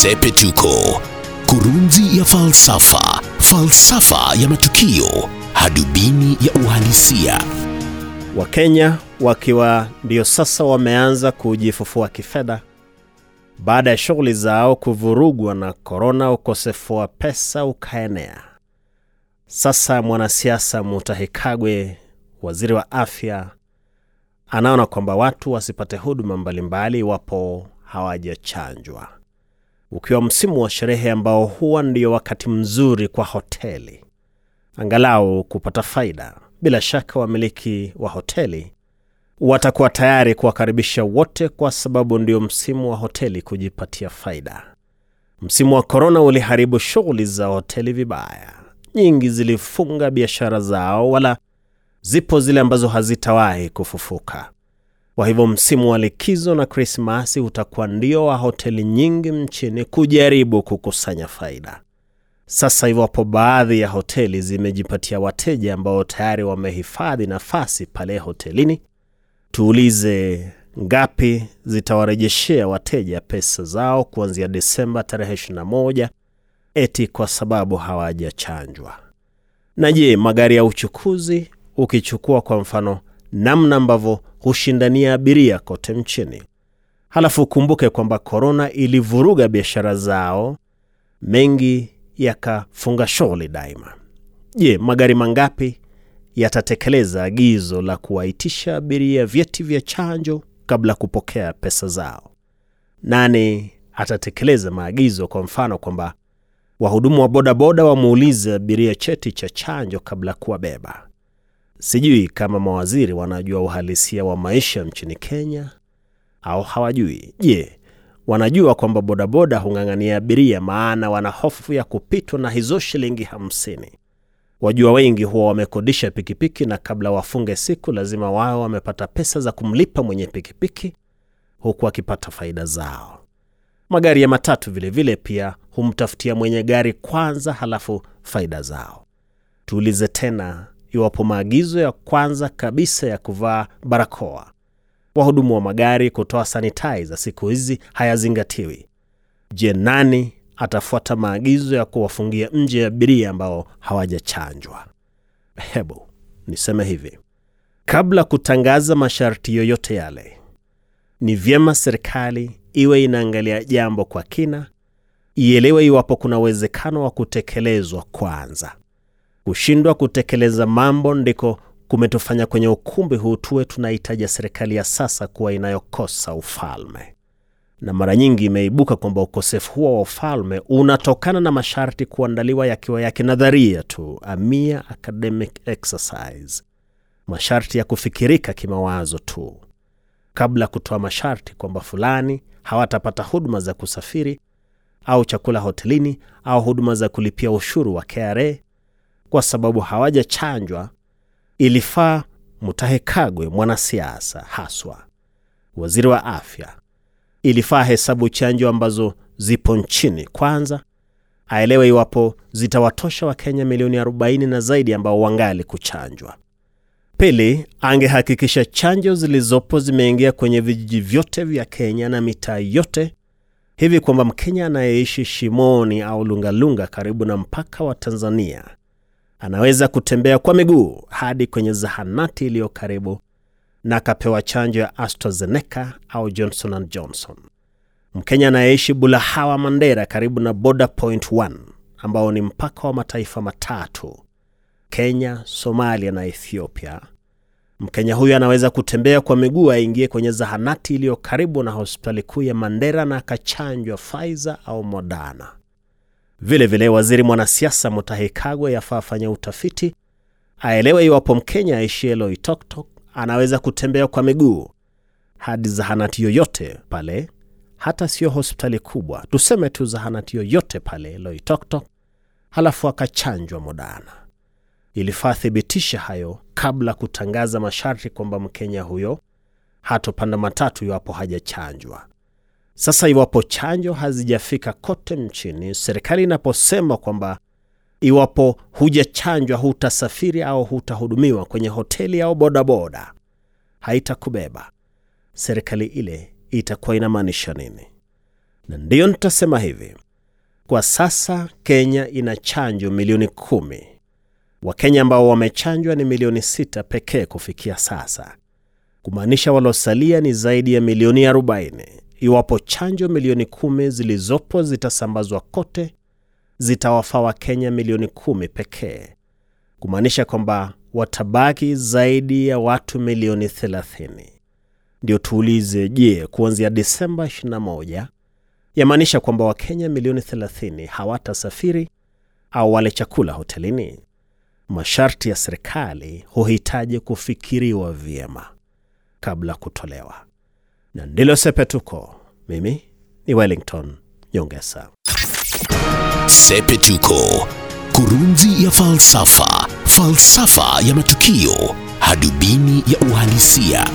Sepetuko, kurunzi ya falsafa, falsafa ya matukio, hadubini ya uhalisia. Wakenya wakiwa ndio sasa wameanza kujifufua kifedha baada ya shughuli zao kuvurugwa na korona, ukosefu wa pesa ukaenea. Sasa mwanasiasa Mutahi Kagwe, waziri wa afya, anaona kwamba watu wasipate huduma mbalimbali iwapo hawajachanjwa, ukiwa msimu wa sherehe ambao huwa ndio wakati mzuri kwa hoteli angalau kupata faida. Bila shaka wamiliki wa hoteli watakuwa tayari kuwakaribisha wote, kwa sababu ndio msimu wa hoteli kujipatia faida. Msimu wa korona uliharibu shughuli za hoteli vibaya, nyingi zilifunga biashara zao, wala zipo zile ambazo hazitawahi kufufuka. Kwa hivyo msimu wa likizo na Krismasi utakuwa ndio wa hoteli nyingi nchini kujaribu kukusanya faida. Sasa iwapo baadhi ya hoteli zimejipatia wateja ambao tayari wamehifadhi nafasi pale hotelini, tuulize ngapi zitawarejeshea wateja pesa zao kuanzia Desemba tarehe 21 eti kwa sababu hawajachanjwa? Na je, magari ya uchukuzi, ukichukua kwa mfano namna ambavyo hushindania abiria kote nchini, halafu ukumbuke kwamba korona ilivuruga biashara zao, mengi yakafunga shughuli daima. Je, magari mangapi yatatekeleza agizo la kuwaitisha abiria vyeti vya chanjo kabla kupokea pesa zao? Nani atatekeleza maagizo, kwa mfano kwamba wahudumu wa bodaboda wamuulize abiria cheti cha chanjo kabla kuwabeba? Sijui kama mawaziri wanajua uhalisia wa maisha nchini Kenya au hawajui. Je, wanajua kwamba bodaboda hung'ang'ania abiria maana wana hofu ya kupitwa na hizo shilingi hamsini? Wajua wengi huwa wamekodisha pikipiki na kabla wafunge siku lazima wao wamepata pesa za kumlipa mwenye pikipiki huku akipata faida zao. Magari ya matatu vilevile vile pia humtafutia mwenye gari kwanza, halafu faida zao. Tuulize tena iwapo maagizo ya kwanza kabisa ya kuvaa barakoa, wahudumu wa magari kutoa sanitizer siku hizi hayazingatiwi. Je, nani atafuata maagizo ya kuwafungia nje ya abiria ambao hawajachanjwa? Hebu niseme hivi, kabla kutangaza masharti yoyote yale, ni vyema serikali iwe inaangalia jambo kwa kina, ielewe iwapo kuna uwezekano wa kutekelezwa kwanza. Kushindwa kutekeleza mambo ndiko kumetufanya kwenye ukumbi huu tuwe tunahitaja serikali ya sasa kuwa inayokosa ufalme, na mara nyingi imeibuka kwamba ukosefu huo wa ufalme unatokana na masharti kuandaliwa yakiwa ya kinadharia tu, a mere academic exercise, masharti ya kufikirika kimawazo tu, kabla ya kutoa masharti kwamba fulani hawatapata huduma za kusafiri au chakula hotelini au huduma za kulipia ushuru wa KRA kwa sababu hawajachanjwa. Ilifaa Mutahe Kagwe, mwanasiasa haswa waziri wa afya, ilifaa hesabu chanjo ambazo zipo nchini kwanza, aelewe iwapo zitawatosha Wakenya milioni 40 na zaidi ambao wangali kuchanjwa. Pili, angehakikisha chanjo zilizopo zimeingia kwenye vijiji vyote vya Kenya na mitaa yote, hivi kwamba Mkenya anayeishi Shimoni au Lungalunga karibu na mpaka wa Tanzania anaweza kutembea kwa miguu hadi kwenye zahanati iliyo karibu na akapewa chanjo ya AstraZeneca au Johnson and Johnson. Mkenya anayeishi Bulahawa, Mandera, karibu na Border Point 1 ambao ni mpaka wa mataifa matatu Kenya, Somalia na Ethiopia. Mkenya huyo anaweza kutembea kwa miguu aingie kwenye zahanati iliyo karibu na hospitali kuu ya Mandera na akachanjwa Pfizer au Moderna. Vile vile waziri mwanasiasa Mutahi Kagwe yafaa afanya utafiti, aelewe iwapo Mkenya aishie Loitoktok anaweza kutembea kwa miguu hadi zahanati yoyote pale, hata sio hospitali kubwa, tuseme tu zahanati yoyote pale Loitoktok, halafu akachanjwa Moderna. Ilifaa thibitisha hayo kabla kutangaza masharti kwamba Mkenya huyo hatopanda matatu iwapo hajachanjwa. Sasa iwapo chanjo hazijafika kote nchini, serikali inaposema kwamba iwapo hujachanjwa hutasafiri au hutahudumiwa kwenye hoteli au bodaboda, haitakubeba, serikali ile itakuwa inamaanisha nini? Na ndiyo nitasema hivi, kwa sasa Kenya ina chanjo milioni kumi. Wakenya ambao wamechanjwa ni milioni sita pekee kufikia sasa, kumaanisha waliosalia ni zaidi ya milioni 40. Iwapo chanjo milioni kumi zilizopo zitasambazwa kote, zitawafaa Wakenya milioni kumi pekee, kumaanisha kwamba watabaki zaidi ya watu milioni 30. Ndio tuulize, je, kuanzia Disemba 21 yamaanisha kwamba Wakenya milioni 30 hawatasafiri au wale chakula hotelini? Masharti ya serikali huhitaji kufikiriwa vyema kabla kutolewa, na ndilo Sepetuko. Mimi ni Wellington Nyongesa. Sepetuko, kurunzi ya falsafa, falsafa ya matukio, hadubini ya uhalisia.